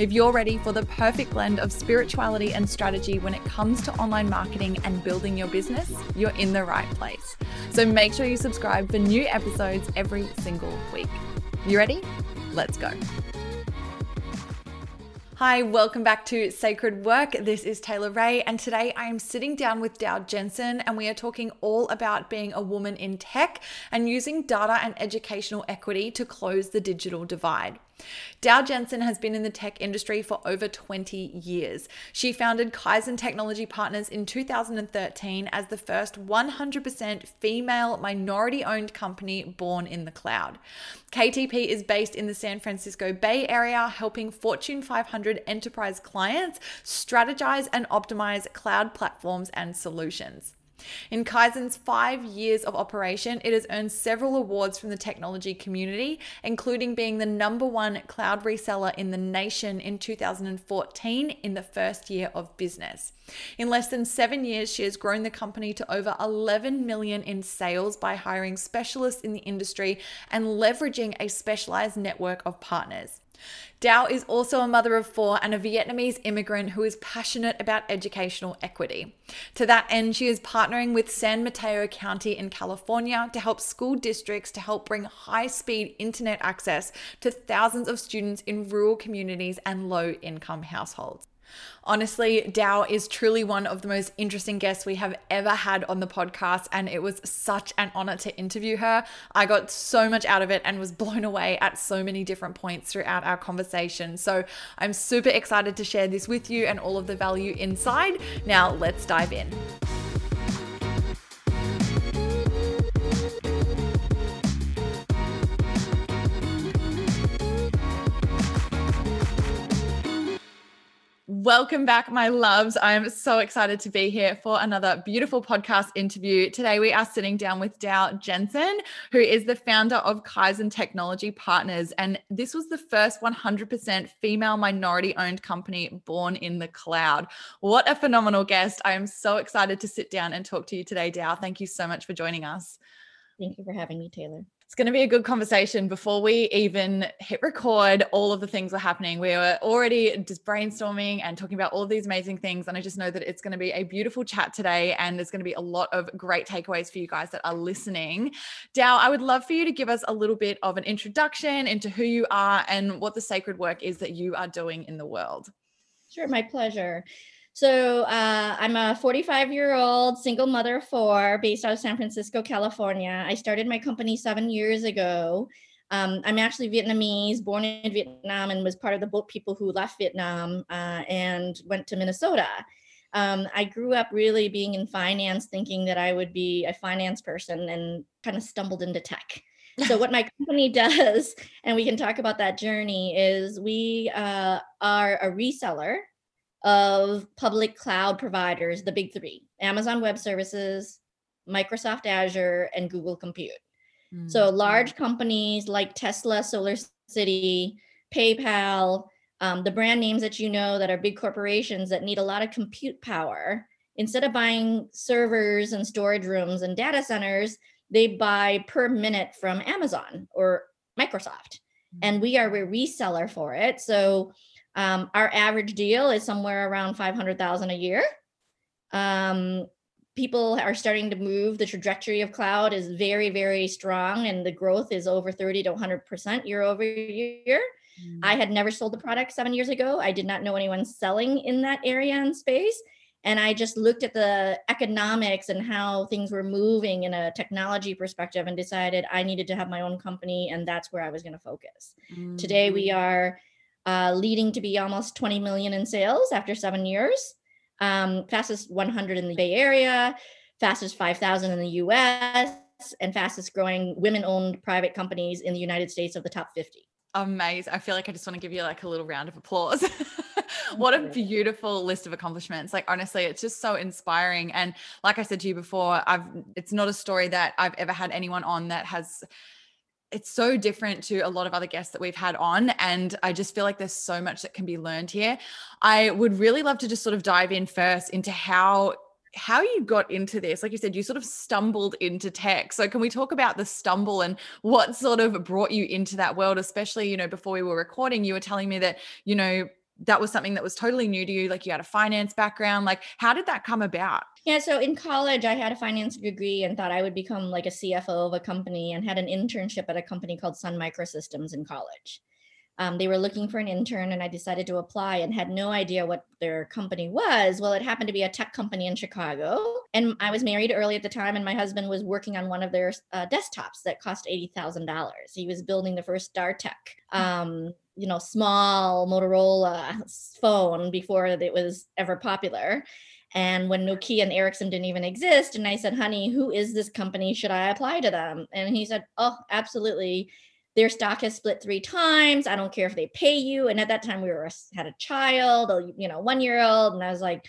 If you're ready for the perfect blend of spirituality and strategy when it comes to online marketing and building your business, you're in the right place. So make sure you subscribe for new episodes every single week. You ready? Let's go. Hi, welcome back to Sacred Work. This is Taylor Ray, and today I am sitting down with Dao Jensen, and we are talking all about being a woman in tech and using data and educational equity to close the digital divide. Dao Jensen has been in the tech industry for over 20 years. She founded Kaizen Technology Partners in 2013 as the first 100% female minority owned company born in the cloud. KTP is based in the San Francisco Bay Area, helping Fortune 500 enterprise clients strategize and optimize cloud platforms and solutions. In Kaizen's five years of operation, it has earned several awards from the technology community, including being the number one cloud reseller in the nation in 2014 in the first year of business. In less than seven years, she has grown the company to over 11 million in sales by hiring specialists in the industry and leveraging a specialized network of partners. Dao is also a mother of four and a Vietnamese immigrant who is passionate about educational equity. To that end, she is partnering with San Mateo County in California to help school districts to help bring high-speed internet access to thousands of students in rural communities and low-income households. Honestly, Dao is truly one of the most interesting guests we have ever had on the podcast, and it was such an honor to interview her. I got so much out of it and was blown away at so many different points throughout our conversation. So I'm super excited to share this with you and all of the value inside. Now, let's dive in. Welcome back, my loves. I'm so excited to be here for another beautiful podcast interview. Today, we are sitting down with Dao Jensen, who is the founder of Kaizen Technology Partners. And this was the first 100% female minority owned company born in the cloud. What a phenomenal guest. I am so excited to sit down and talk to you today, Dao. Thank you so much for joining us. Thank you for having me, Taylor it's going to be a good conversation before we even hit record all of the things were happening. We were already just brainstorming and talking about all these amazing things and i just know that it's going to be a beautiful chat today and there's going to be a lot of great takeaways for you guys that are listening. Dao i would love for you to give us a little bit of an introduction into who you are and what the sacred work is that you are doing in the world. Sure my pleasure so uh, I'm a 45 year old single mother of four based out of San Francisco, California. I started my company seven years ago. Um, I'm actually Vietnamese, born in Vietnam, and was part of the boat people who left Vietnam uh, and went to Minnesota. Um, I grew up really being in finance, thinking that I would be a finance person, and kind of stumbled into tech. so what my company does and we can talk about that journey is we uh, are a reseller of public cloud providers, the big three Amazon Web Services, Microsoft Azure, and Google Compute. Mm-hmm. So large companies like Tesla, Solar City, PayPal, um, the brand names that you know that are big corporations that need a lot of compute power, instead of buying servers and storage rooms and data centers, they buy per minute from Amazon or Microsoft. Mm-hmm. And we are a reseller for it. So um, our average deal is somewhere around 500,000 a year. Um, people are starting to move. The trajectory of cloud is very, very strong, and the growth is over 30 to 100% year over year. Mm. I had never sold the product seven years ago. I did not know anyone selling in that area and space. And I just looked at the economics and how things were moving in a technology perspective and decided I needed to have my own company, and that's where I was going to focus. Mm. Today, we are uh, leading to be almost 20 million in sales after seven years. Um, fastest 100 in the Bay Area, fastest 5,000 in the US, and fastest growing women owned private companies in the United States of the top 50. Amazing. I feel like I just want to give you like a little round of applause. what a beautiful list of accomplishments. Like honestly, it's just so inspiring. And like I said to you before, I've it's not a story that I've ever had anyone on that has it's so different to a lot of other guests that we've had on. And I just feel like there's so much that can be learned here. I would really love to just sort of dive in first into how how you got into this like you said you sort of stumbled into tech so can we talk about the stumble and what sort of brought you into that world especially you know before we were recording you were telling me that you know that was something that was totally new to you like you had a finance background like how did that come about? Yeah so in college i had a finance degree and thought i would become like a cfo of a company and had an internship at a company called sun microsystems in college. Um, they were looking for an intern and i decided to apply and had no idea what their company was. Well it happened to be a tech company in chicago and i was married early at the time and my husband was working on one of their uh, desktops that cost $80000 he was building the first StarTAC um, you know small motorola phone before it was ever popular and when Nokia and Ericsson didn't even exist, and I said, honey, who is this company? Should I apply to them? And he said, oh, absolutely their stock has split three times. I don't care if they pay you. And at that time, we were had a child, a you know, one year old, and I was like,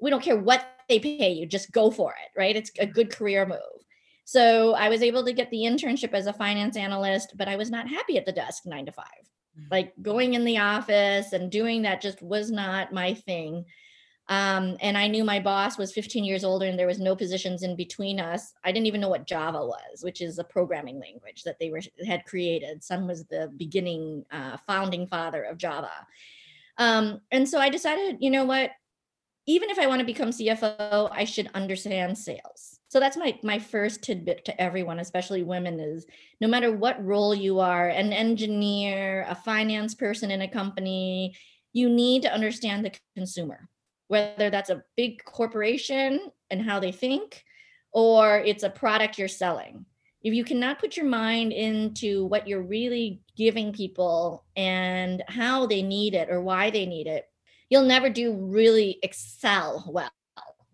we don't care what they pay you, just go for it, right? It's a good career move. So I was able to get the internship as a finance analyst, but I was not happy at the desk nine to 5 mm-hmm. Like going in the office and doing that just was not my thing. Um, and I knew my boss was 15 years older and there was no positions in between us. I didn't even know what Java was, which is a programming language that they were had created. Sun was the beginning uh, founding father of Java. Um, and so I decided, you know what? Even if I want to become CFO, I should understand sales. So that's my my first tidbit to everyone, especially women, is no matter what role you are, an engineer, a finance person in a company, you need to understand the consumer whether that's a big corporation and how they think or it's a product you're selling. If you cannot put your mind into what you're really giving people and how they need it or why they need it, you'll never do really excel well.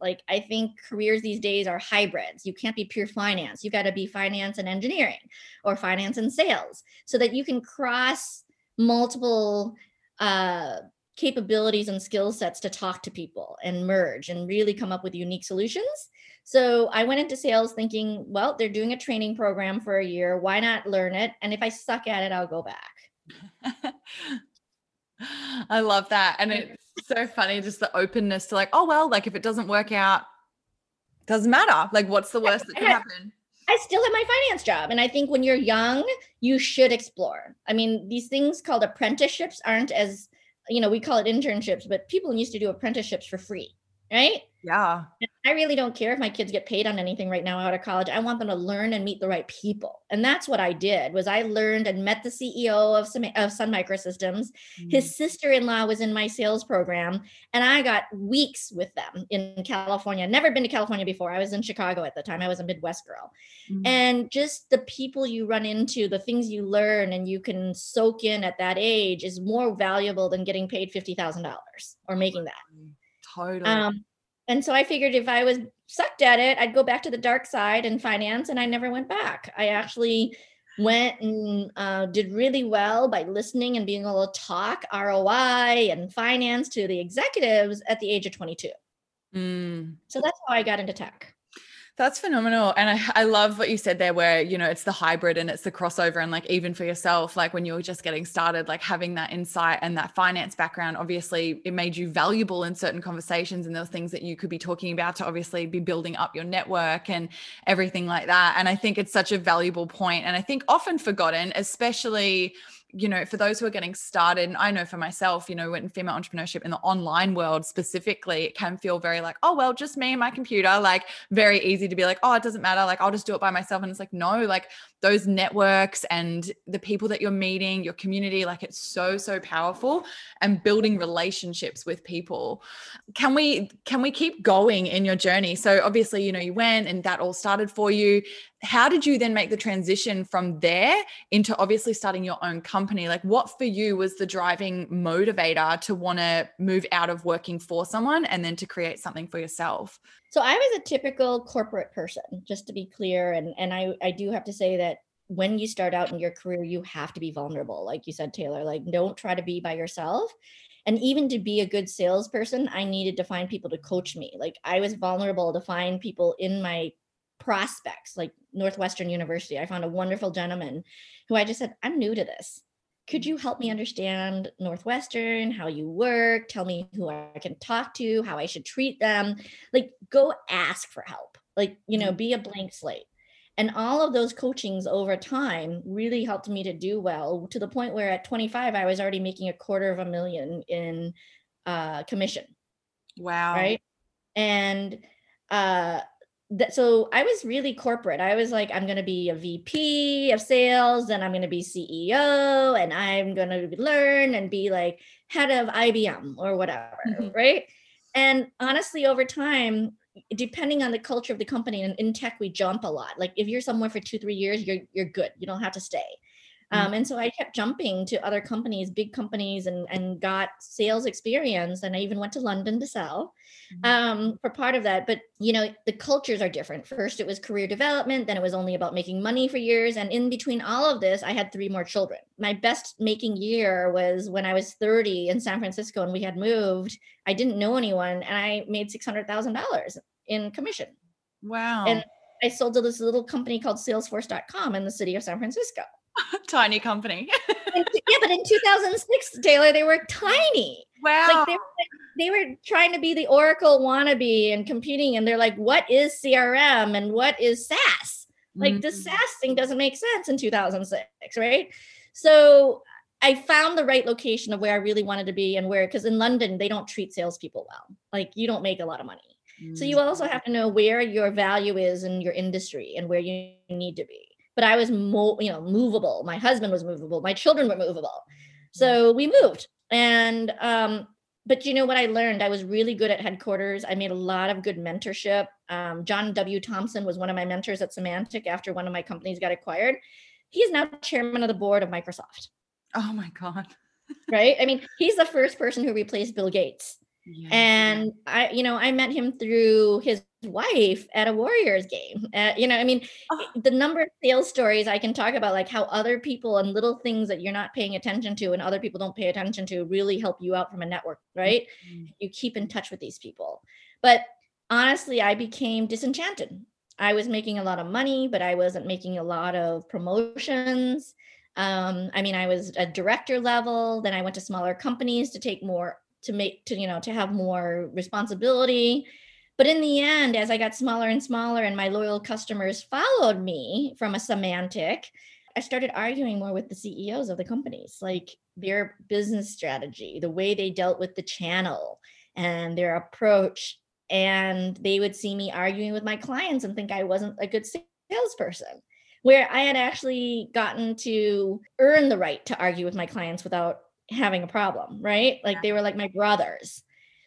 Like I think careers these days are hybrids. You can't be pure finance. You got to be finance and engineering or finance and sales so that you can cross multiple uh, capabilities and skill sets to talk to people and merge and really come up with unique solutions. So I went into sales thinking, well, they're doing a training program for a year. Why not learn it? And if I suck at it, I'll go back. I love that. And it's so funny, just the openness to like, oh, well, like if it doesn't work out, doesn't matter. Like, what's the worst that could happen? I still have my finance job. And I think when you're young, you should explore. I mean, these things called apprenticeships aren't as you know, we call it internships, but people used to do apprenticeships for free, right? Yeah. I really don't care if my kids get paid on anything right now out of college. I want them to learn and meet the right people. And that's what I did was I learned and met the CEO of, some, of Sun Microsystems. Mm-hmm. His sister-in-law was in my sales program and I got weeks with them in California. Never been to California before. I was in Chicago at the time. I was a Midwest girl. Mm-hmm. And just the people you run into, the things you learn and you can soak in at that age is more valuable than getting paid $50,000 or making that. Totally. Um, and so I figured if I was sucked at it, I'd go back to the dark side and finance, and I never went back. I actually went and uh, did really well by listening and being able to talk ROI and finance to the executives at the age of 22. Mm. So that's how I got into tech. That's phenomenal. And I, I love what you said there, where, you know, it's the hybrid and it's the crossover. And like, even for yourself, like when you were just getting started, like having that insight and that finance background, obviously it made you valuable in certain conversations. And those things that you could be talking about to obviously be building up your network and everything like that. And I think it's such a valuable point And I think often forgotten, especially you know, for those who are getting started, and I know for myself, you know, in female entrepreneurship in the online world specifically, it can feel very like, oh, well, just me and my computer, like very easy to be like, oh, it doesn't matter. Like, I'll just do it by myself. And it's like, no, like those networks and the people that you're meeting, your community, like it's so, so powerful and building relationships with people. Can we, can we keep going in your journey? So obviously, you know, you went and that all started for you how did you then make the transition from there into obviously starting your own company like what for you was the driving motivator to want to move out of working for someone and then to create something for yourself so i was a typical corporate person just to be clear and and i i do have to say that when you start out in your career you have to be vulnerable like you said taylor like don't try to be by yourself And even to be a good salesperson, I needed to find people to coach me. Like I was vulnerable to find people in my prospects, like Northwestern University. I found a wonderful gentleman who I just said, I'm new to this. Could you help me understand Northwestern, how you work? Tell me who I can talk to, how I should treat them. Like, go ask for help. Like, you know, be a blank slate. And all of those coachings over time really helped me to do well to the point where at 25, I was already making a quarter of a million in uh, commission. Wow. Right. And uh, that, so I was really corporate. I was like, I'm going to be a VP of sales, and I'm going to be CEO, and I'm going to learn and be like head of IBM or whatever. right. And honestly, over time, depending on the culture of the company and in tech we jump a lot like if you're somewhere for two three years you're you're good you don't have to stay mm-hmm. Um, and so i kept jumping to other companies big companies and and got sales experience. And i even went to london to sell mm-hmm. um, for part of that. But you know the cultures are different. First it was career development. Then it was only about making money for years. And in between all of this i had three more children. My best making year was when i was 30 in san francisco and we had moved. I didn't know anyone and i made $600000 in commission. Wow. And i sold to this little company called salesforce.com in the city of san francisco tiny company yeah but in 2006 taylor they were tiny wow like they were, they were trying to be the oracle wannabe and competing and they're like what is crm and what is saas like mm-hmm. the saas thing doesn't make sense in 2006 right so I found the right location of where I really wanted to be and where, because in London, they don't treat salespeople well. Like you don't make a lot of money. So you also have to know where your value is in your industry and where you need to be. But I was mo- you know, movable. My husband was movable. My children were movable. So we moved. And um, but you know what I learned? I was really good at headquarters. I made a lot of good mentorship. Um, John W. Thompson was one of my mentors at Symantec after one of my companies got acquired. He's now chairman of the board of Microsoft. Oh my God. right? I mean, he's the first person who replaced Bill Gates. Yeah. And I, you know, I met him through his wife at a Warriors game. Uh, you know, I mean, oh. the number of sales stories I can talk about, like how other people and little things that you're not paying attention to and other people don't pay attention to really help you out from a network, right? Mm-hmm. You keep in touch with these people. But honestly, I became disenchanted. I was making a lot of money, but I wasn't making a lot of promotions. Um, I mean, I was a director level, then I went to smaller companies to take more to make to you know to have more responsibility but in the end as i got smaller and smaller and my loyal customers followed me from a Symantec, i started arguing more with the ceos of the companies like their business strategy the way they dealt with the channel and their approach and they would see me arguing with my clients and think i wasn't a good salesperson where i had actually gotten to earn the right to argue with my clients without having a problem, right? Like they were like my brothers.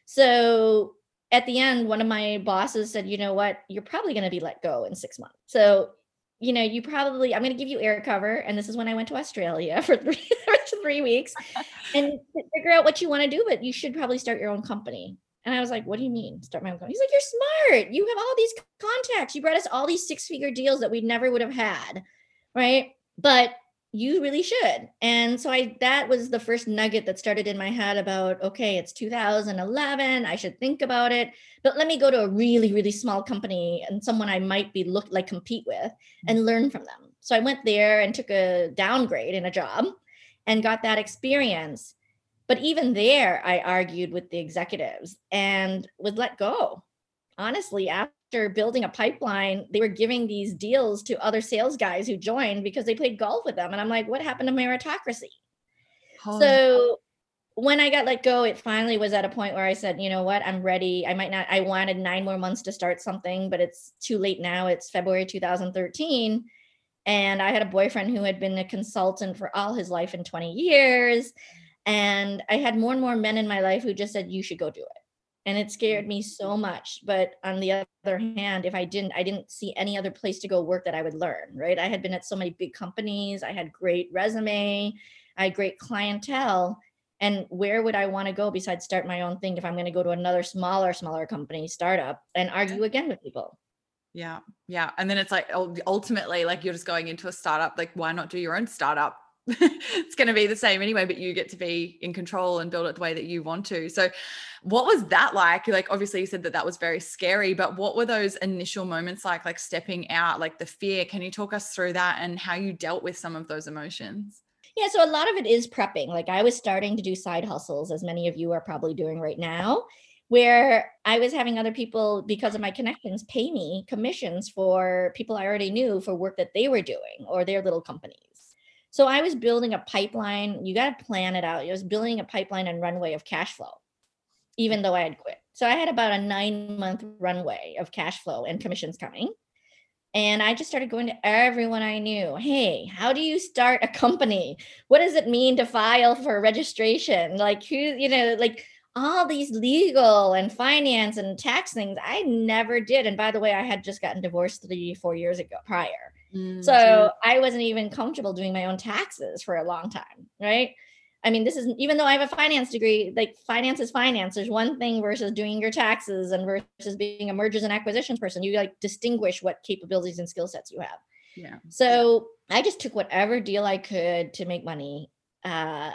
So at the end, one of my bosses said, you know what, you're probably going to be let go in six months. So, you know, you probably, I'm going to give you air cover. And this is when I went to Australia for three, for three weeks and figure out what you want to do, but you should probably start your own company. And I was like, what do you mean start my own company? He's like, you're smart. You have all these contacts. You brought us all these six figure deals that we never would have had. Right. But you really should. And so I that was the first nugget that started in my head about okay, it's 2011, I should think about it, but let me go to a really really small company and someone I might be look like compete with mm-hmm. and learn from them. So I went there and took a downgrade in a job and got that experience. But even there I argued with the executives and was let go. Honestly, after after building a pipeline, they were giving these deals to other sales guys who joined because they played golf with them. And I'm like, what happened to meritocracy? So when I got let go, it finally was at a point where I said, you know what, I'm ready. I might not, I wanted nine more months to start something, but it's too late now. It's February 2013. And I had a boyfriend who had been a consultant for all his life in 20 years. And I had more and more men in my life who just said, you should go do it and it scared me so much but on the other hand if i didn't i didn't see any other place to go work that i would learn right? I had been at so many big companies i had great resume i had great clientele and where would i want to go besides start my own thing if i'm going to go to another smaller smaller company startup and argue again with people? Yeah yeah and then it's like ultimately like you're just going into a startup like why not do your own startup it's going to be the same anyway, but you get to be in control and build it the way that you want to. So, what was that like? Like, obviously, you said that that was very scary, but what were those initial moments like, like stepping out, like the fear? Can you talk us through that and how you dealt with some of those emotions? Yeah, so a lot of it is prepping. Like, I was starting to do side hustles, as many of you are probably doing right now where I was having other people, because of my connections, pay me commissions for people I already knew for work that they were doing or their little companies. So I was building a pipeline. You got to plan it out. I was building a pipeline and runway of cash flow, even though I had quit. So I had about a nine month runway of cash flow and commissions coming. And I just started going to everyone I knew. Hey, how do you start a company? What does it mean to file for registration? Like, who, you know, like, all these legal and finance and tax things I never did. And by the way, I had just gotten divorced three, four years ago prior. Mm-hmm. So I wasn't even comfortable doing my own taxes for a long time. Right. I mean, this is even though I have a finance degree, like finance is finance. There's one thing versus doing your taxes and versus being a mergers and acquisitions person. You like distinguish what capabilities and skill sets you have. Yeah. So I just took whatever deal I could to make money. Uh,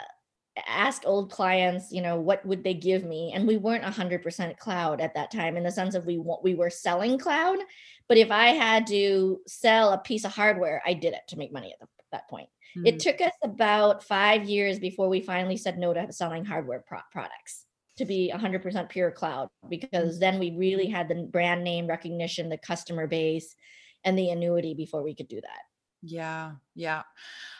asked old clients, you know, what would they give me? And we weren't 100% cloud at that time in the sense of we we were selling cloud, but if I had to sell a piece of hardware, I did it to make money at the, that point. Mm-hmm. It took us about 5 years before we finally said no to selling hardware pro- products to be 100% pure cloud because then we really had the brand name recognition, the customer base and the annuity before we could do that. Yeah, yeah.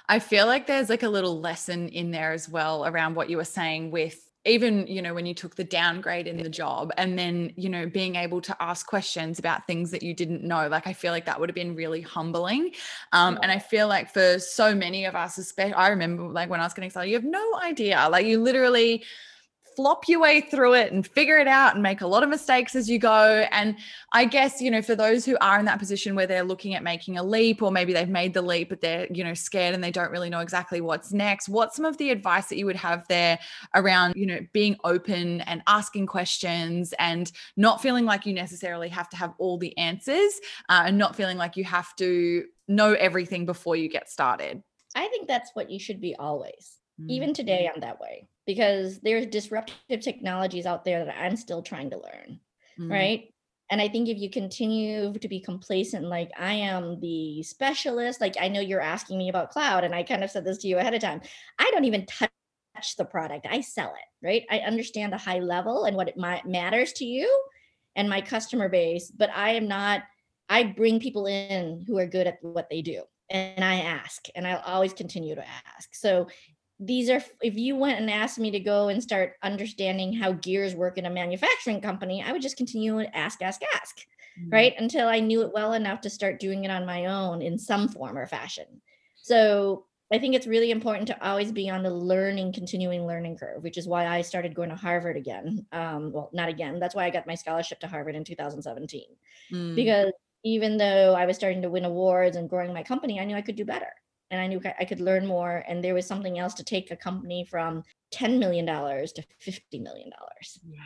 I feel like there's like a little lesson in there as well around what you were saying with even you know when you took the downgrade in the job and then you know being able to ask questions about things that you didn't know like i feel like that would have been really humbling. Um, and i feel like for so many of us especially i remember like when i was getting started you have no idea. Like you literally flop your way through it and figure it out and make a lot of mistakes as you go. And I guess, you know, for those who are in that position where they're looking at making a leap, or maybe they've made the leap, but they're, you know, scared and they don't really know exactly what's next, what's some of the advice that you would have there around, you know, being open and asking questions and not feeling like you necessarily have to have all the answers uh, and not feeling like you have to know everything before you get started? I think that's what you should be always. Mm-hmm. Even today, I'm that way because there's disruptive technologies out there that I'm still trying to learn. Mm-hmm. Right. And I think if you continue to be complacent, like I am the specialist, like I know you're asking me about cloud, and I kind of said this to you ahead of time. I don't even touch the product, I sell it, right? I understand the high level and what it might matters to you and my customer base, but I am not, I bring people in who are good at what they do. And I ask, and I'll always continue to ask. So these are if you went and asked me to go and start understanding how gears work in a manufacturing company i would just continue and ask ask ask mm-hmm. right? Until i knew it well enough to start doing it on my own in some form or fashion. So i think it's really important to always be on the learning continuing learning curve which is why i started going to harvard again. Um, well not again that's why i got my scholarship to harvard in 2017 mm. because even though i was starting to win awards and growing my company i knew i could do better and I knew I could learn more. And there was something else to take a company from $10 million to $50 million. Yeah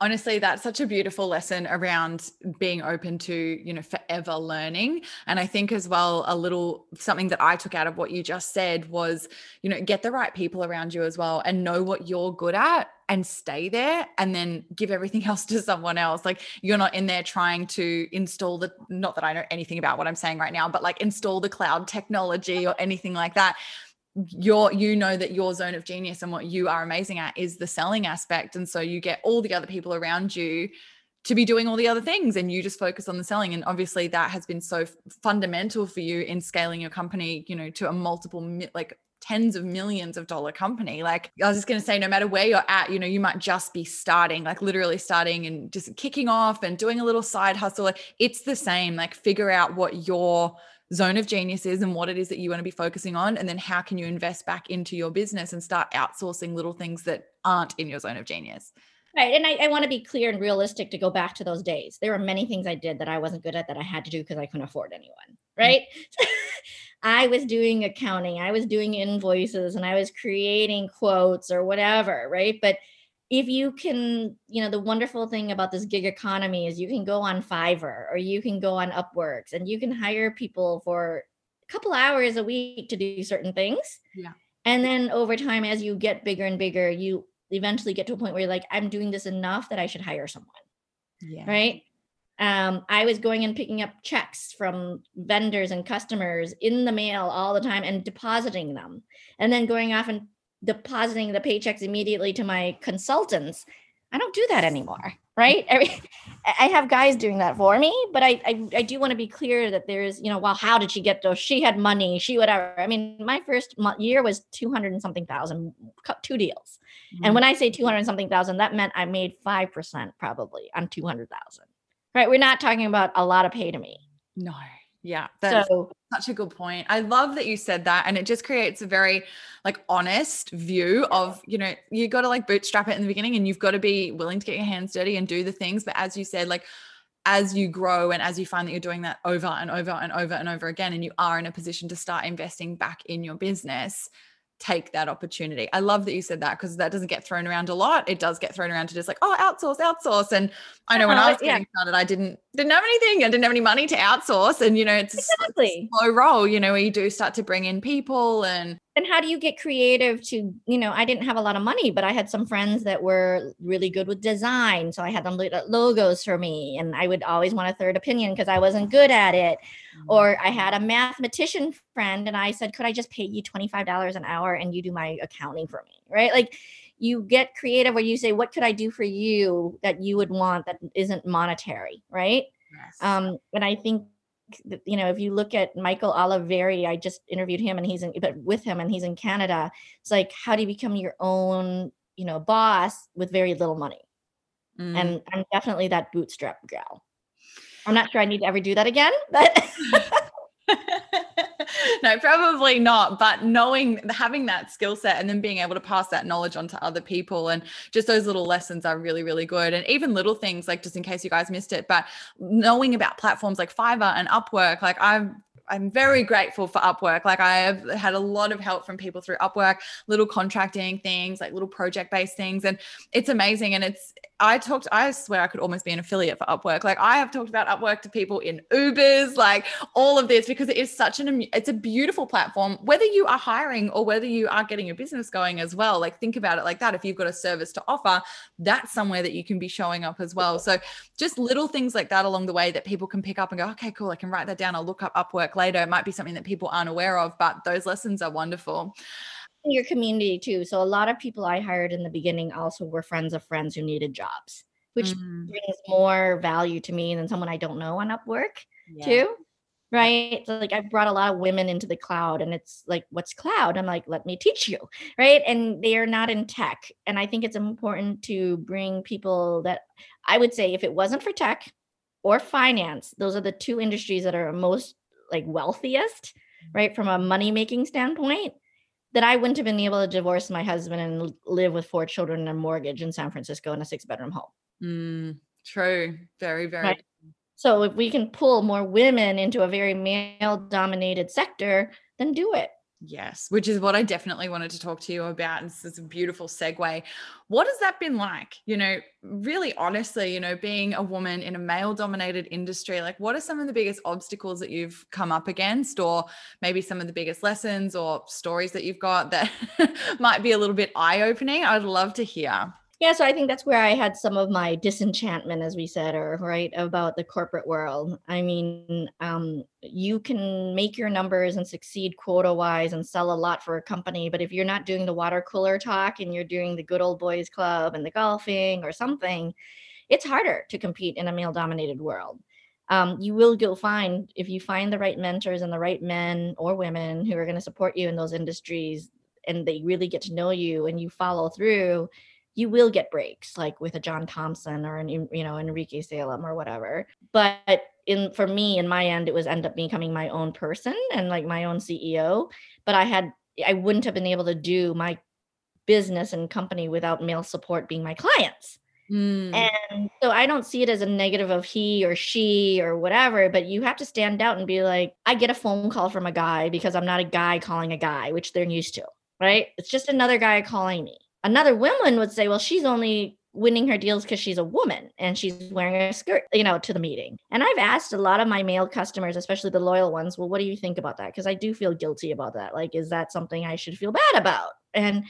honestly that's such a beautiful lesson around being open to you know forever learning and i think as well a little something that i took out of what you just said was you know get the right people around you as well and know what you're good at and stay there and then give everything else to someone else. Like you're not in there trying to install the not that i know anything about what i'm saying right now but like install the cloud technology or anything like that. Your you know that your zone of genius and what you are amazing at is the selling aspect. And so you get all the other people around you to be doing all the other things and you just focus on the selling. And obviously that has been so fundamental for you in scaling your company you know to a multiple like tens of millions of dollar company like i was just going to say no matter where you're at you know you might just be starting like literally starting and just kicking off and doing a little side hustle it's the same like figure out what your zone of genius is and what it is that you want to be focusing on. And then how can you invest back into your business and start outsourcing little things that aren't in your zone of genius. Right. And I, I, want to be clear and realistic to go back to those days. There were many things I did that I wasn't good at that I had to do because I couldn't afford anyone. Mm. Right. Mm-hmm. I was doing accounting, I was doing invoices, and I was creating quotes or whatever. Right. But if you can, you know, the wonderful thing about this gig economy is you can go on Fiverr or you can go on Upworks and you can hire people for a couple hours a week to do certain things. Yeah. And then over time, as you get bigger and bigger, you eventually get to a point where you're like, I'm doing this enough that I should hire someone. Yeah. Right. Um, I was going and picking up checks from vendors and customers in the mail all the time and depositing them, and then going off and depositing the paychecks immediately to my consultants. I don't do that anymore, right? I, I have guys doing that for me, but I, I, I do want to be clear that there's, you know, well, how did she get those? She had money, she whatever. I mean, my first year was 200 and something thousand, two deals. Mm-hmm. And when I say 200 and something thousand, that meant I made 5% probably on 200,000, right? We're not talking about a lot of pay to me. No. Yeah, that's so, such a good point. I love that you said that. And it just creates a very like honest view of, you know, you got to like bootstrap it in the beginning and you've got to be willing to get your hands dirty and do the things. But as you said, like as you grow and as you find that you're doing that over and over and over and over again, and you are in a position to start investing back in your business, take that opportunity. I love that you said that because that doesn't get thrown around a lot. It does get thrown around to just like, oh, outsource, outsource. And I know when I uh-huh, was getting yeah. started, I didn't didn't have anything. I didn't have any money to outsource. And you know, it's exactly. a slow roll, you know, where you do start to bring in people and and how do you get creative to you know i didn't have a lot of money but i had some friends that were really good with design so i had them look at logos for me and i would always want a third opinion because i wasn't good at it or i had a mm. mathematician friend and i said could i just pay you $25 an hour and you do my accounting for me right like you get creative where you say what could i do for you that you would want that isn't monetary right yes. um and i think you know, if you look at Michael Oliveri, I just interviewed him and he's in, but with him and he's in Canada. It's like, how do you become your own, you know, boss with very little money? Mm. And I'm definitely that bootstrap gal. I'm not sure I need to ever do that again, but no, probably not. But knowing, having that skill set and then being able to pass that knowledge on to other people and just those little lessons are really, really good. And even little things like just in case you guys missed it, but knowing about platforms like Fiverr and Upwork, like I've I'm very grateful for Upwork. Like I have had a lot of help from people through Upwork, little contracting things, like little project based things. And it's amazing. And it's, I talked, I swear I could almost be an affiliate for Upwork. Like I have talked about Upwork to people in Ubers, like all of this, because it is such an, it's a beautiful platform, whether you are hiring or whether you are getting your business going as well. Like think about it like that. If you've got a service to offer, that's somewhere that you can be showing up as well. So just little things like that along the way that people can pick up and go, okay, cool. I can write that down. I'll look up Upwork later. It might be something that people aren't aware of, but those lessons are wonderful your community too. So a lot of people I hired in the beginning also were friends of friends who needed jobs, which mm. brings more value to me than someone I don't know on Upwork yeah. too. Right. So like I've brought a lot of women into the cloud and it's like, what's cloud? I'm like, let me teach you. Right. And they are not in tech. And I think it's important to bring people that I would say if it wasn't for tech or finance, those are the two industries that are most like wealthiest, mm. right? From a money making standpoint that I wouldn't have been able to divorce my husband and live with four children and a mortgage in San Francisco in a six bedroom home. Mm, true. Very, very. Right? So if we can pull more women into a very male dominated sector, then do it. Yes, which is what I definitely wanted to talk to you about. And this is a beautiful segue. What has that been like? You know, really honestly, you know, being a woman in a male dominated industry, like what are some of the biggest obstacles that you've come up against, or maybe some of the biggest lessons or stories that you've got that might be a little bit eye opening? I'd love to hear yeah so i think that's where i had some of my disenchantment as we said or right about the corporate world. I mean um, you can make your numbers and succeed quota wise and sell a lot for a company but if you're not doing the water cooler talk and you're doing the good old boys club and the golfing or something it's harder to compete in a male dominated world. Um, you will go find if you find the right mentors and the right men or women who are going to support you in those industries and they really get to know you and you follow through you will get breaks like with a John Thompson or an you know Enrique Salem or whatever. But in for me in my end it was end up becoming my own person and like my own CEO, but I had I wouldn't have been able to do my business and company without male support being my clients. Mm. And so I don't see it as a negative of he or she or whatever, but you have to stand out and be like, I get a phone call from a guy because I'm not a guy calling a guy, which they're used to, right? It's just another guy calling me another woman would say, well, she's only winning her deals because she's a woman and she's wearing a skirt, you know, to the meeting. And I've asked a lot of my male customers, especially the loyal ones, well, what do you think about that? Because I do feel guilty about that. Like, is that something I should feel bad about? And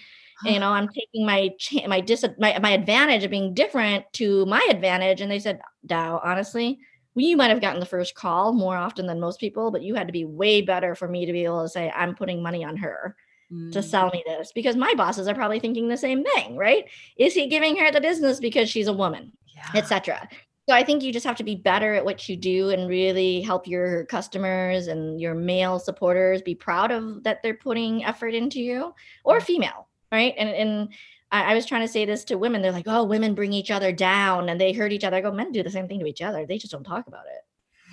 you know, I'm taking my my dis my, my advantage of being different to my advantage. And they said, Dao, honestly, you might have gotten the first call more often than most people, but you had to be way better for me to be able to say, I'm putting money on her mm. to sell me this because my bosses are probably thinking the same thing, right? Is he giving her the business because she's a woman, yeah. etc. So I think you just have to be better at what you do and really help your customers and your male supporters be proud of that they're putting effort into you or female, right? And and I, I, was trying to say this to women. They're like, oh, women bring each other down and they hurt each other. I go, men do the same thing to each other. They just don't talk about it.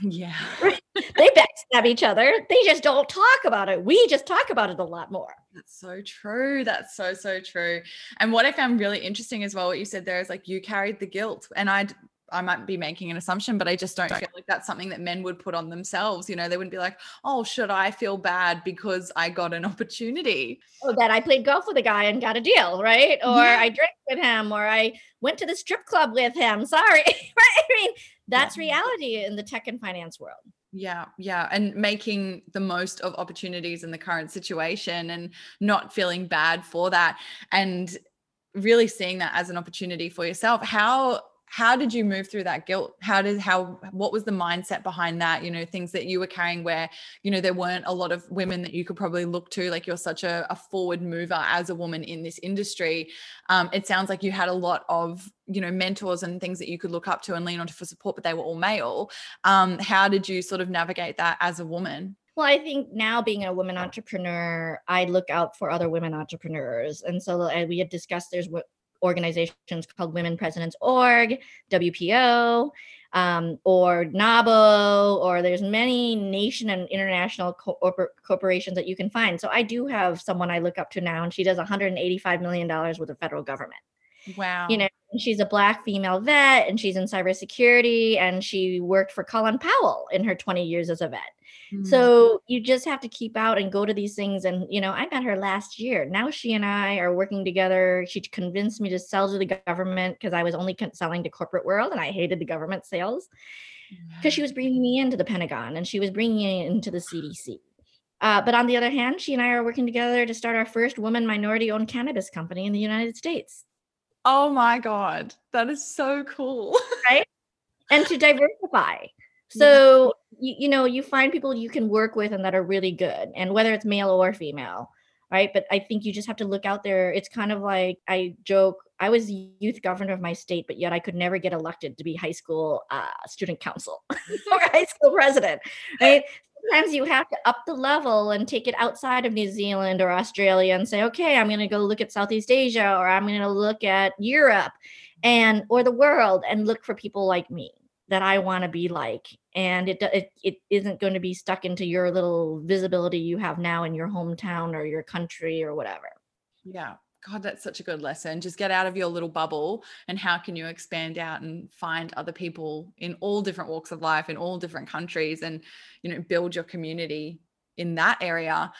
Yeah. they backstab each other. They just don't talk about it. We just talk about it a lot more. That's so true. That's so, so true. And what I found really interesting as well, what you said there is like you carried the guilt. And I I might be making an assumption, but I just don't feel like that's something that men would put on themselves. You know, they wouldn't be like, oh, should I feel bad because I got an opportunity? Oh, that I played golf with a guy and got a deal, right? Or yeah. I drank with him, or I went to the strip club with him. Sorry. right? I mean, that's yeah. reality in the tech and finance world. Yeah, yeah. And making the most of opportunities in the current situation and not feeling bad for that. And really seeing that as an opportunity for yourself. How how did you move through that guilt? How did how what was the mindset behind that? You know things that you were carrying where you know there weren't a lot of women that you could probably look to like you're such a, a forward mover as a woman in this industry. Um, it sounds like you had a lot of you know mentors and things that you could look up to and lean onto for support but they were all male. Um, how did you sort of navigate that as a woman? Well, I think now being a woman entrepreneur, I look out for other women entrepreneurs. And so we had discussed there's organizations called Women Presidents Org, WPO, um, or NAWBO, or there's many nation and international co- corporations that you can find. So I do have someone I look up to now, and she does 185 million dollars with the federal government. Wow. You know, she's a black female vet, and she's in cybersecurity, and she worked for Colin Powell in her 20 years as a vet. Mm-hmm. So you just have to keep out and go to these things. And, you know, I met her last year. Now she and I are working together. She convinced me to sell to the government because I was only selling to corporate world and I hated the government sales because she was bringing me into the Pentagon and she was bringing me into the CDC. Uh, but on the other hand, she and I are working together to start our first woman minority owned cannabis company in the United States. Oh my God. That is so cool. right? And to diversify. So, you, you know, you find people you can work with and that are really good, and whether it's male or female, right? But I think you just have to look out there. It's kind of like I joke, I was youth governor of my state, but yet I could never get elected to be high school uh, student council or high school president, right? Sometimes you have to up the level and take it outside of New Zealand or Australia and say, okay, I'm going to go look at Southeast Asia or I'm going to look at Europe and or the world and look for people like me that I want to be like. And it, it it isn't going to be stuck into your little visibility you have now in your hometown or your country or whatever. Yeah. God, that's such a good lesson. Just get out of your little bubble and how can you expand out and find other people in all different walks of life, in all different countries, and you know, build your community in that area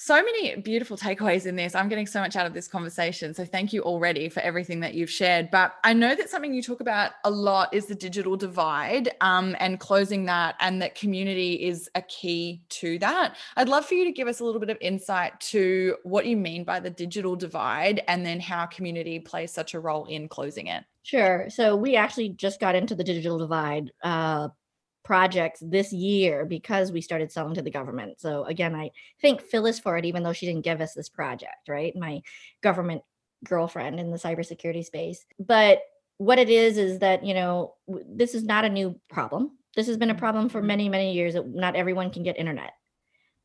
so many beautiful takeaways in this. I'm getting so much out of this conversation. So thank you already for everything that you've shared. But I know that something you talk about a lot is the digital divide um, and closing that, and that community is a key to that. I'd love for you to give us a little bit of insight to what you mean by the digital divide and then how community plays such a role in closing it. Sure. So we actually just got into the digital divide uh, projects this year because we started selling to the government. So again, I thank Phyllis for it, even though she didn't give us this project, right? My government girlfriend in the cybersecurity space. But what it is is that, you know, this is not a new problem. This has been a problem for mm-hmm. many, many years that not everyone can get internet.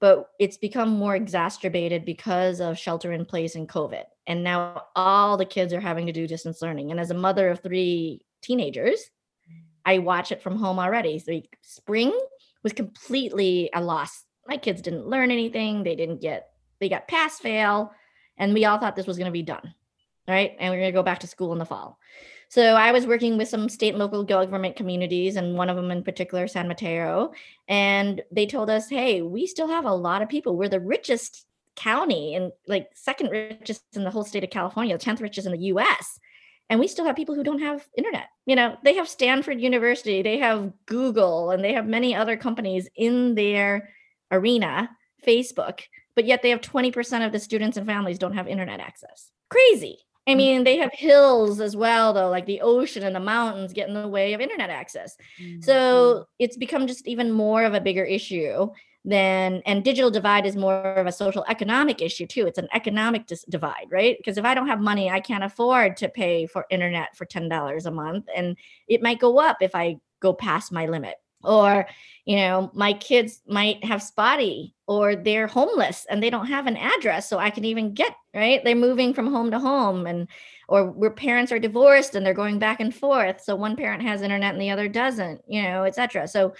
But it's become more exacerbated because of shelter in place and COVID. And now all the kids are having to do distance learning. And as a mother of three teenagers, I watch it from home already. So spring was completely a loss. My kids didn't learn anything. They didn't get, they got pass fail. And we all thought this was going to be done. Right. And we're going to go back to school in the fall. So I was working with some state and local government communities, and one of them in particular, San Mateo. And they told us, hey, we still have a lot of people. We're the richest county and like second richest in the whole state of California, 10th richest in the US and we still have people who don't have internet. You know they have stanford university they have google and they have many other companies in their arena facebook but yet they have 20% of the students and families don't have internet access. Crazy. I mm. mean they have hills as well though like the ocean and the mountains get in the way of internet access. Mm-hmm. so it's become just even more of a bigger issue then and digital divide is more of a social economic issue too. It's an economic dis- divide right? Because if i don't have money i can't afford to pay for internet for $10 a month and it might go up if i go past my limit. Or you know my kids might have spotty or they're homeless and they don't have an address so i can even get right? They're moving from home to home and or where parents are divorced and they're going back and forth so one parent has internet and the other doesn't you know etc so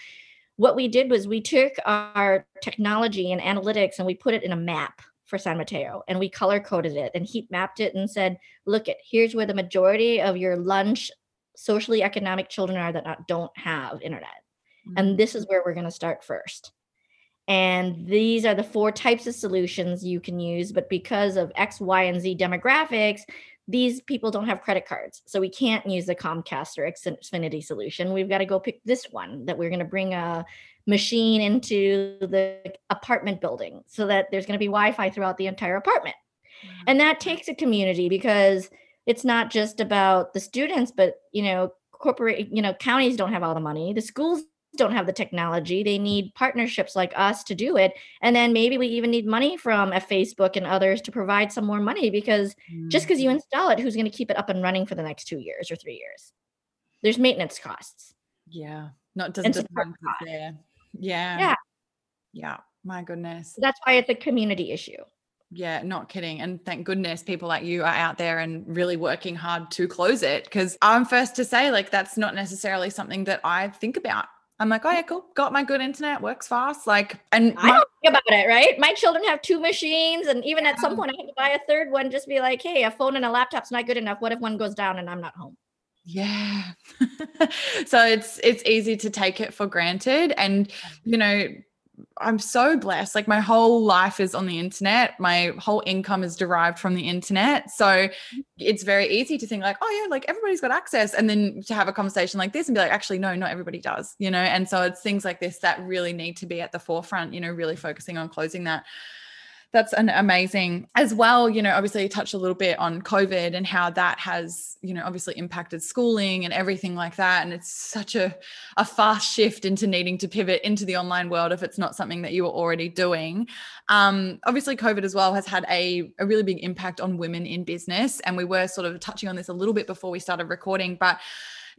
what we did was we took our technology and analytics and we put it in a map for San Mateo and we color coded it and heat mapped it and said, look at here's where the majority of your lunch socially economic children are that not, don't have internet. Mm-hmm. And this is where we're going to start first. And these are the four types of solutions you can use. But because of X, Y, and Z demographics, these people don't have credit cards. So we can't use the Comcast or Xfinity solution. We've got to go pick this one that we're going to bring a machine into the apartment building so that there's going to be Wi-Fi throughout the entire apartment. Mm-hmm. And that takes a community because it's not just about the students, but you know, corporate, you know, counties don't have all the money. The schools don't have the technology. They need partnerships like us to do it. And then maybe we even need money from a Facebook and others to provide some more money because mm. just because you install it, who's going to keep it up and running for the next two years or three years? There's maintenance costs. Yeah. Not doesn't depend there. Yeah. Yeah. Yeah. My goodness. That's why it's a community issue. Yeah, not kidding. And thank goodness people like you are out there and really working hard to close it. Cause I'm first to say, like, that's not necessarily something that I think about I'm like, oh yeah, cool. Got my good internet, works fast. Like, and I don't think about it, right? My children have two machines, and even at some point, I had to buy a third one. Just be like, hey, a phone and a laptop's not good enough. What if one goes down and I'm not home? Yeah. so it's it's easy to take it for granted, and you know, I'm so blessed. Like my whole life is on the internet. My whole income is derived from the internet. So it's very easy to think like, oh yeah, like everybody's got access. And then to have a conversation like this and be like, actually, no, not everybody does, you know? And so it's things like this that really need to be at the forefront, you know, really focusing on closing that that's an amazing as well you know obviously you touched a little bit on covid and how that has you know obviously impacted schooling and everything like that. And it's such a, a fast shift into needing to pivot into the online world if it's not something that you were already doing. Um, obviously covid as well has had a, a really big impact on women in business. And we were sort of touching on this a little bit before we started recording but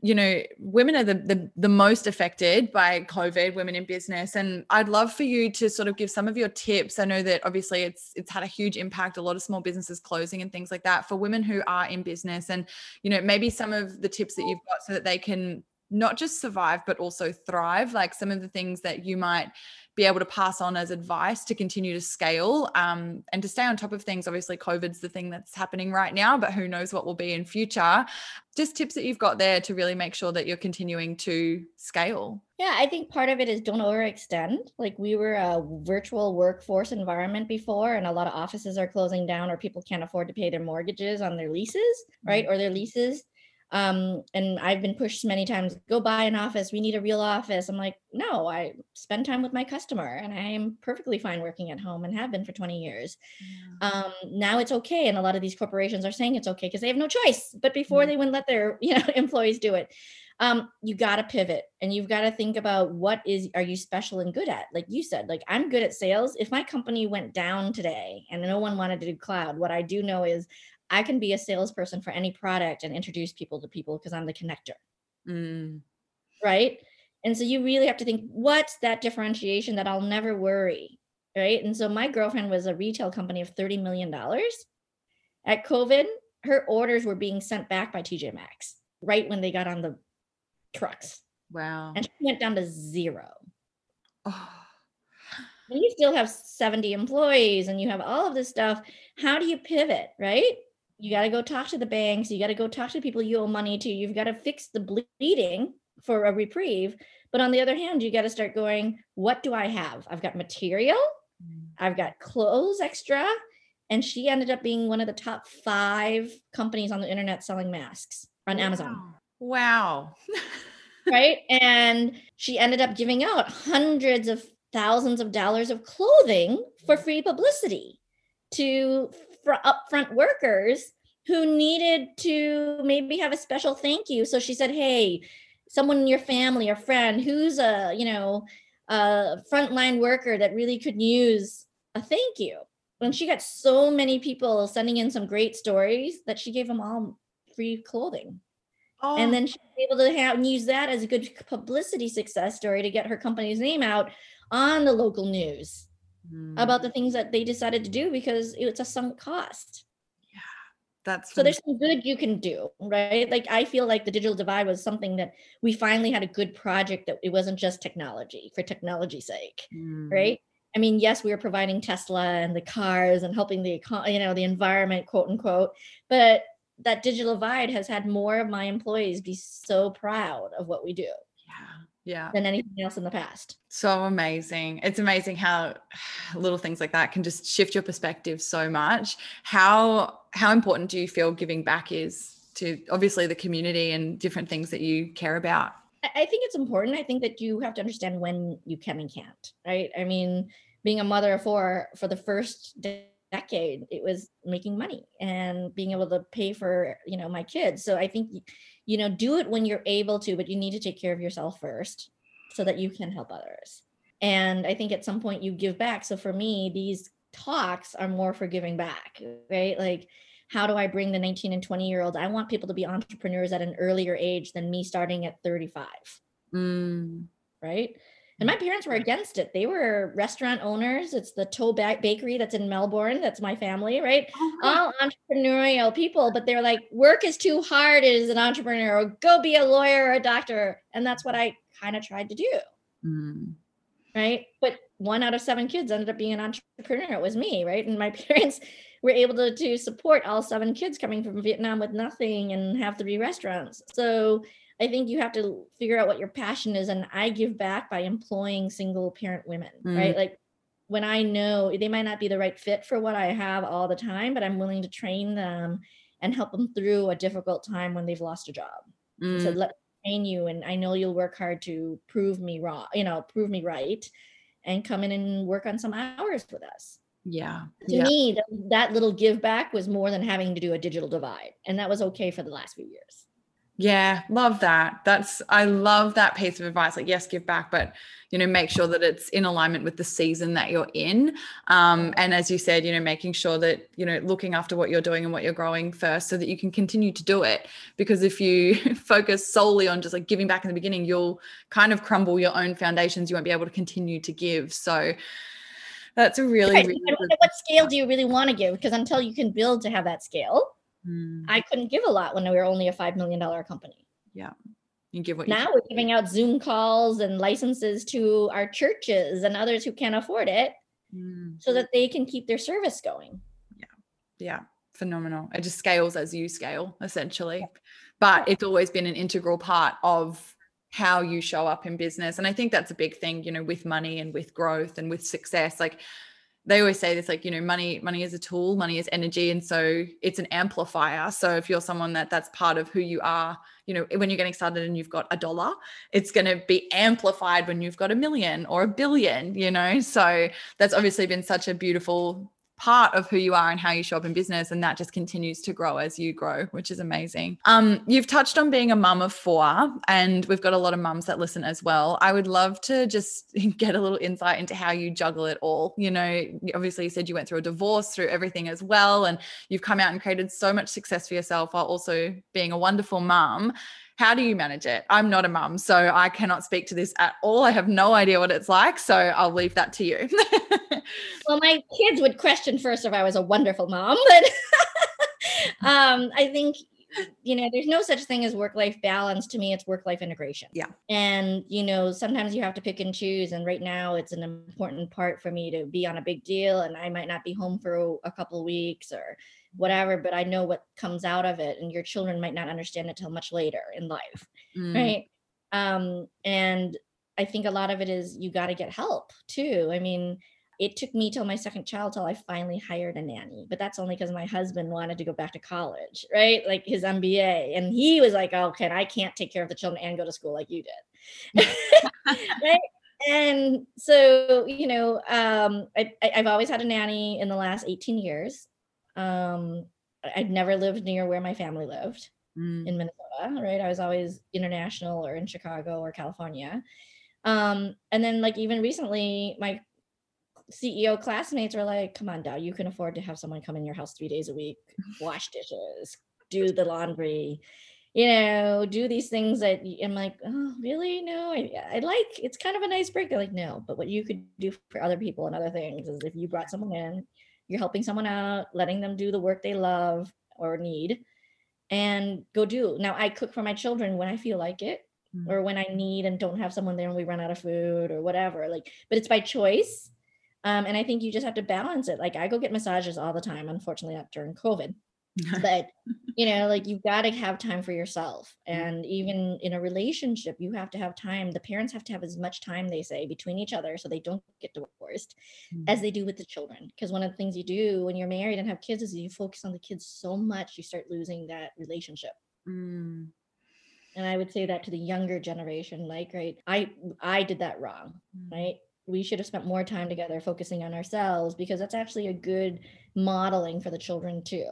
you know, women are the, the, the most affected by COVID, women in business. And I'd love for you to sort of give some of your tips. I know that obviously it's it's had a huge impact, a lot of small businesses closing and things like that for women who are in business. And, you know, maybe some of the tips that you've got so that they can not just survive, but also thrive, like some of the things that you might be able to pass on as advice to continue to scale um, and to stay on top of things. Obviously, COVID's the thing that's happening right now, but who knows what will be in future. Just tips that you've got there to really make sure that you're continuing to scale. Yeah, I think part of it is don't overextend. Like we were a virtual workforce environment before, and a lot of offices are closing down, or people can't afford to pay their mortgages on their leases, right? Mm-hmm. Or their leases. Um, and I've been pushed many times, go buy an office. We need a real office. I'm like, no, I spend time with my customer and I am perfectly fine working at home and have been for 20 years. Yeah. Um, now it's okay. And a lot of these corporations are saying it's okay because they have no choice. But before yeah. they wouldn't let their you know employees do it. Um, you got to pivot and you've got to think about what is are you special and good at like you said like i'm good at sales if my company went down today and no one wanted to do cloud what i do know is I can be a salesperson for any product and introduce people to people because I'm the connector. Mm. Right. And so you really have to think, what's that differentiation that I'll never worry? Right. And so my girlfriend was a retail company of $30 million. At COVID, her orders were being sent back by TJ Maxx right when they got on the trucks. Wow. And she went down to zero. Oh. And you still have 70 employees and you have all of this stuff. How do you pivot? Right you got to go talk to the banks you got to go talk to people you owe money to you've got to fix the bleeding for a reprieve but on the other hand you got to start going what do i have i've got material mm. i've got clothes extra and she ended up being one of the top five companies on the internet selling masks on Amazon. Wow. right. And she ended up giving out hundreds of thousands of dollars of clothing for free publicity to for upfront workers who needed to maybe have a special thank you. So she said, Hey, someone in your family or friend who's a, you know, a frontline worker that really could use a thank you. And she got so many people sending in some great stories that she gave them all free clothing. Oh. And then she was able to have and use that as a good publicity success story to get her company's name out on the local news mm. about the things that they decided to do because it's a sunk cost. Yeah. That's so there's some good you can do, right? Like I feel like the digital divide was something that we finally had a good project that it wasn't just technology for technology's sake, mm. right? I mean, yes, we were providing Tesla and the cars and helping the you know the environment, quote unquote, but that digital divide has had more of my employees be so proud of what we do. Yeah. Than anything else in the past. So amazing. It's amazing how little things like that can just shift your perspective so much. How how important do you feel giving back is to obviously the community and different things that you care about? I think it's important. I think that you have to understand when you can and can't, right? I mean, being a mother of four for the first decade, it was making money and being able to pay for, you know, my kids. So I think, you know, do it when you're able to, but you need to take care of yourself first so that you can help others. And I think at some point you give back. So for me, these talks are more for giving back, right? Like, how do I bring the 19 and 20 year olds? I want people to be entrepreneurs at an earlier age than me starting at 35. Mm. Right. And my parents were against it. They were restaurant owners. It's the Toe Bakery that's in Melbourne. That's my family, right? Oh, All entrepreneurial people, but they're like, work is too hard as an entrepreneur, or go be a lawyer or a doctor. And that's what I kind of tried to do. Mm. Right. But one out of seven kids ended up being an entrepreneur. It was me, right? And my parents were able to, to support all seven kids coming from Vietnam with nothing and have three restaurants. So I think you have to figure out what your passion is. And I give back by employing single parent women, mm. right? Like when I know they might not be the right fit for what I have all the time, but I'm willing to train them and help them through a difficult time when they've lost a job. Mm. So let me train you and I know you'll work hard to prove me wrong, you know, prove me right and come in and work on some hours with us. Yeah. To yeah. me, that little give back was more than having to do a digital divide. And that was okay for the last few years. Yeah, love that. That's I love that piece of advice. Like, yes, give back, but you know, make sure that it's in alignment with the season that you're in. Um, and as you said, you know, making sure that you know, looking after what you're doing and what you're growing first, so that you can continue to do it. Because if you focus solely on just like giving back in the beginning, you'll kind of crumble your own foundations. You won't be able to continue to give. So that's a really, right. really what scale do you really want to give? Because until you can build to have that scale, mm. I couldn't give a lot when we were only a five million dollar company. Yeah. You give what now we're giving out Zoom calls and licenses to our churches and others who can't afford it mm. so that they can keep their service going. Yeah. Yeah. Phenomenal. It just scales as you scale, essentially. Yeah. But it's always been an integral part of how you show up in business. And I think that's a big thing, you know, with money and with growth and with success. Like they always say this like you know money money is a tool money is energy and so it's an amplifier. So if you're someone that that's part of who you are you know when you're getting started and you've got a dollar it's going to be amplified when you've got a million or a billion you know? So that's obviously been such a beautiful part of who you are and how you show up in business and that just continues to grow as you grow which is amazing um you've touched on being a mum of four and we've got a lot of mums that listen as well i would love to just get a little insight into how you juggle it all you know obviously you said you went through a divorce through everything as well and you've come out and created so much success for yourself while also being a wonderful mum how do you manage it? I'm not a mum, so I cannot speak to this at all. I have no idea what it's like, so I'll leave that to you. well, my kids would question first if I was a wonderful mom, but um, I think you know there's no such thing as work life balance. To me it's work life integration. Yeah. And you know sometimes you have to pick and choose and right now it's an important part for me to be on a big deal and i might not be home for a couple weeks or whatever but i know what comes out of it and your children might not understand it till much later in life mm. right? Um and i think a lot of it is you got to get help too. I mean it took me till my second child till I finally hired a nanny. But that's only because my husband wanted to go back to college, right? Like his MBA. And he was like, oh, okay, I can't take care of the children and go to school like you did. right? And so, you know, um, I, I've always had a nanny in the last 18 years. Um, I've never lived near where my family lived mm. in Minnesota, right? I was always international or in Chicago or California. Um, and then like even recently, my CEO classmates were like, come on, Dao, you can afford to have someone come in your house three days a week, wash dishes, do the laundry, you know, do these things that I'm like, oh, really? No, I, I like it's kind of a nice break. They're like, no, but what you could do for other people and other things is if you brought someone in, you're helping someone out, letting them do the work they love or need, and go do. Now, I cook for my children when I feel like it, mm-hmm. or when I need and don't have someone there and we run out of food or whatever. Like, but it's by choice um, and I think you just have to balance it. Like I go get massages all the time, unfortunately, not during COVID. but you know, like you've got to have time for yourself. Mm. And even in a relationship, you have to have time. The parents have to have as much time, they say, between each other so they don't get divorced mm-hmm. as they do with the children. Because one of the things you do when you're married and have kids is you focus on the kids so much, you start losing that relationship. Mm and i would say that to the younger generation like right i i did that wrong mm. right we should have spent more time together focusing on ourselves because that's actually a good modeling for the children too.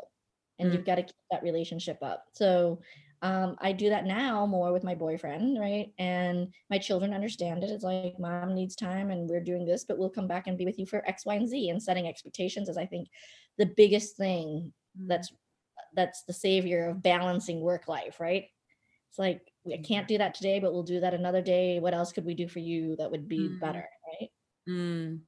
And mm you've got to keep that relationship up. So um, i do that now more with my boyfriend right? And my children understand it. It's like mom needs time and we're doing this but we'll come back and be with you for x y and z and setting expectations is i think the biggest thing mm. that's that's the savior of balancing work life right? It's like I can't do that today, but we'll do that another day. What else could we do for you that would be mm. better? Right. Mm.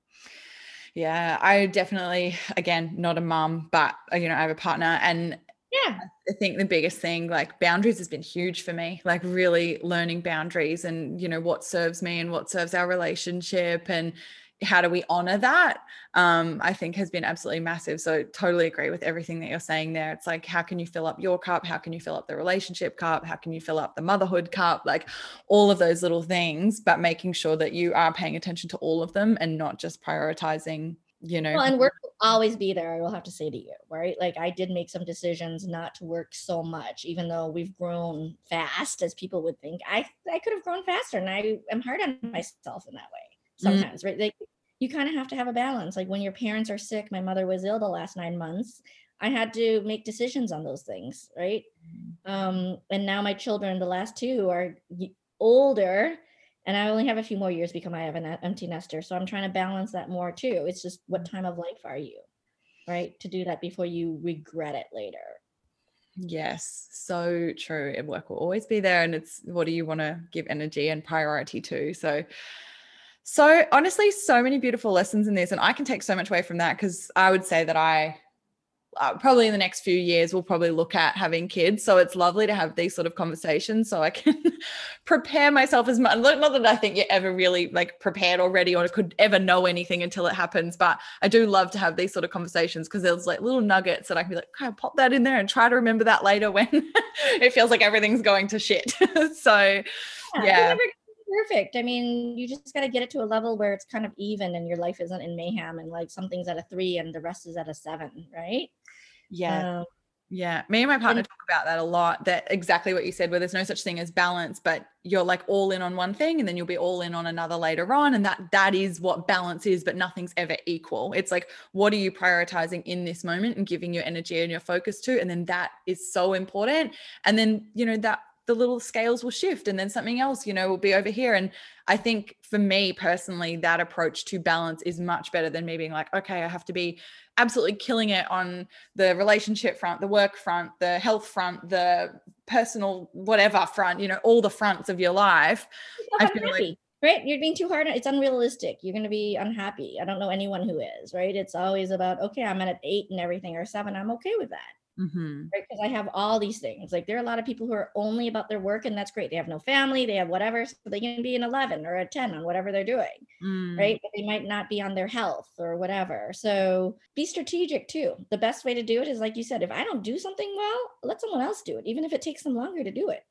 Yeah, I definitely, again, not a mom, but uh, you know, I have a partner and yeah, I think the biggest thing, like boundaries has been huge for me, like really learning boundaries and, you know, what serves me and what serves our relationship and, how do we honor that um, i think has been absolutely massive. So totally agree with everything that you're saying there. It's like how can you fill up your cup? How can you fill up the relationship cup? How can you fill up the motherhood cup? Like all of those little things but making sure that you are paying attention to all of them and not just prioritizing you know well, and work will always be there i will have to say to you right? Like i did make some decisions not to work so much even though we've grown fast as people would think. I i could have grown faster and i am hard on myself in that way. Sometimes mm. right like you kind of have to have a balance. Like when your parents are sick, my mother was ill the last nine months. I had to make decisions on those things, right? Um, and now my children, the last two, are older, and I only have a few more years because I have an empty nester. So I'm trying to balance that more too. It's just what mm-hmm. time of life are you, right? To do that before you regret it later. Yes, so true. And work will always be there, and it's what do you want to give energy and priority to? So so honestly, so many beautiful lessons in this, and I can take so much away from that because I would say that I uh, probably in the next few years we'll probably look at having kids. So it's lovely to have these sort of conversations so I can prepare myself as much. Not that I think you're ever really like prepared already or could ever know anything until it happens, but I do love to have these sort of conversations because there's like little nuggets that I can be like, of pop that in there and try to remember that later when it feels like everything's going to shit. so yeah. yeah perfect. I mean, you just got to get it to a level where it's kind of even and your life isn't in mayhem and like something's at a three and the rest is at a seven, right? Yeah. Um, yeah. Me and my partner and- talk about that a lot. That exactly what you said, where there's no such thing as balance, but you're like all in on one thing and then you'll be all in on another later on. And that that is what balance is, but nothing's ever equal. It's like, what are you prioritizing in this moment and giving your energy and your focus to? And then that is so important. And then, you know, that the little scales will shift and then something else you know will be over here. And i think for me personally that approach to balance is much better than me being like okay i have to be absolutely killing it on the relationship front the work front the health front the personal whatever front you know all the fronts of your life. I feel like right? You're being too hard it's unrealistic. You're going to be unhappy. I don't know anyone who is right? It's always about okay i'm at eight and everything or seven i'm okay with that Mm-hmm. Right. Because I have all these things. Like there are a lot of people who are only about their work, and that's great. They have no family, they have whatever. So they can be an 11 or a 10 on whatever they're doing. Mm. Right. But they might not be on their health or whatever. So be strategic too. The best way to do it is, like you said, if I don't do something well, let someone else do it, even if it takes them longer to do it.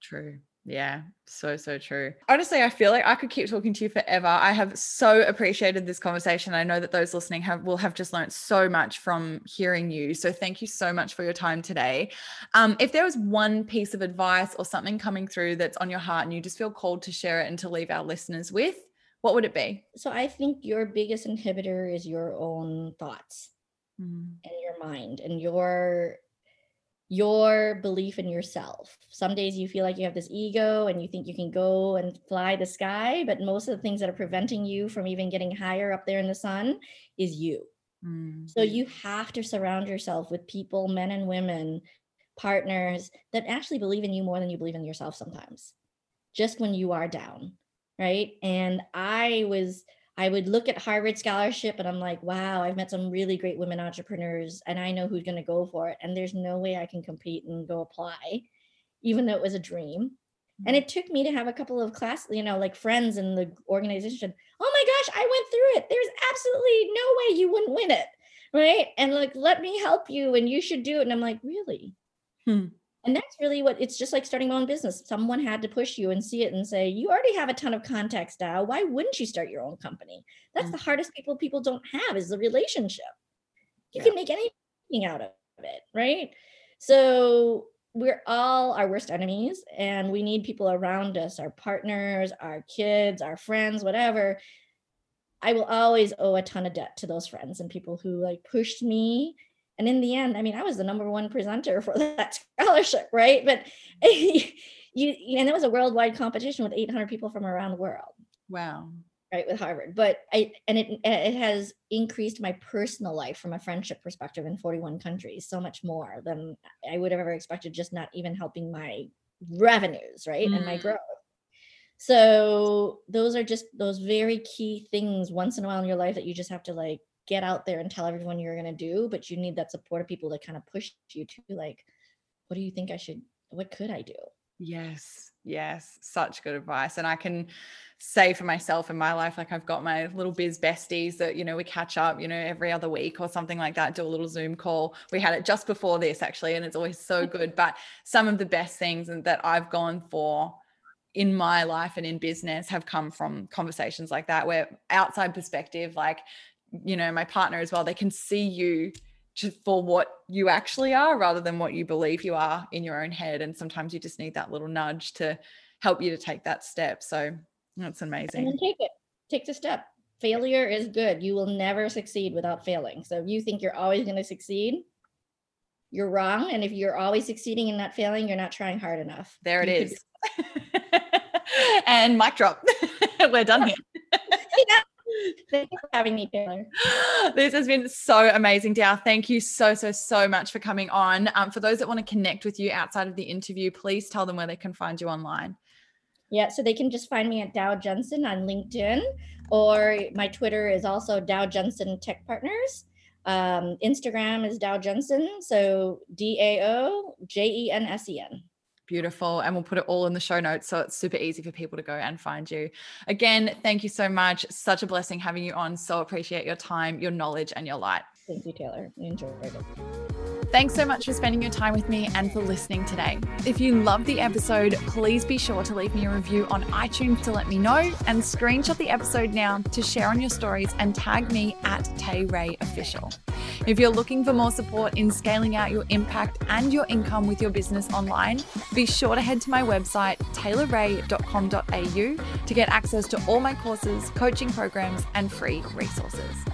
True. Yeah, so, so true. Honestly, I feel like I could keep talking to you forever. I have so appreciated this conversation. I know that those listening have will have just learned so much from hearing you. So thank you so much for your time today. Um, if there was one piece of advice or something coming through that's on your heart and you just feel called to share it and to leave our listeners with, what would it be? So I think your biggest inhibitor is your own thoughts Mm. and your mind and your your belief in yourself. Some days you feel like you have this ego and you think you can go and fly the sky, but most of the things that are preventing you from even getting higher up there in the sun is you. Mm. So you have to surround yourself with people, men and women, partners that actually believe in you more than you believe in yourself sometimes. Just when you are down, right? And I was I would look at Harvard scholarship and I'm like, wow, I've met some really great women entrepreneurs and I know who's going to go for it. And there's no way I can compete and go apply, even though it was a dream. And it took me to have a couple of class, you know, like friends in the organization. Oh my gosh, I went through it. There's absolutely no way you wouldn't win it. Right. And like, let me help you and you should do it. And I'm like, really? Hmm. And that's really what it's just like starting my own business. Someone had to push you and see it and say, you already have a ton of contacts now. Why wouldn't you start your own company? That's Mm. the hardest people people don't have is the relationship. You Yeah. can make anything out of it, right? So we're all our worst enemies and we need people around us, our partners, our kids, our friends, whatever. I will always owe a ton of debt to those friends and people who like pushed me and in the end i mean i was the number one presenter for that scholarship right but you and it was a worldwide competition with 800 people from around the world Wow. right with harvard but i and it it has increased my personal life from a friendship perspective in 41 countries so much more than i would have ever expected just not even helping my revenues right and my Mm. growth so those are just those very key things once in a while in your life that you just have to like get out there and tell everyone you're going to do but you need that support of people that kind of push you to like what do you think i should what could i do Yes, yes, such good advice. And I can say for myself in my life, like I've got my little biz besties that, you know, we catch up, you know, every other week or something like that, do a little Zoom call. We had it just before this actually, and it's always so good. But some of the best things and that I've gone for in my life and in business have come from conversations like that, where outside perspective, like, you know, my partner as well, they can see you just for what you actually are rather than what you believe you are in your own head. And sometimes you just need that little nudge to help you to take that step. So that's amazing and take it take the step failure is good you will never succeed without failing so if you think you're always going to succeed you're wrong and if you're always succeeding and not failing you're not trying hard enough There it You is. and mic drop. We're done here. Thank you for having me, Taylor. this has been so amazing, Dao. Thank you so, so, so much for coming on. Um, for those that want to connect with you outside of the interview, please tell them where they can find you online. Yeah, so they can just find me at Dao Jensen on LinkedIn, or my Twitter is also Dao Jensen Tech Partners. Um, Instagram is Dao Jensen, so D A O J E N S E N. Beautiful. And we'll put it all in the show notes. So it's super easy for people to go and find you. Again, thank you so much. Such a blessing having you on. So appreciate your time, your knowledge, and your light. Thank you, Taylor. I enjoyed it. Thanks so much for spending your time with me and for listening today. If you loved the episode, please be sure to leave me a review on iTunes to let me know and screenshot the episode now to share on your stories and tag me at Tay Ray Official. If you're looking for more support in scaling out your impact and your income with your business online, be sure to head to my website, taylorray.com.au, to get access to all my courses, coaching programs, and free resources.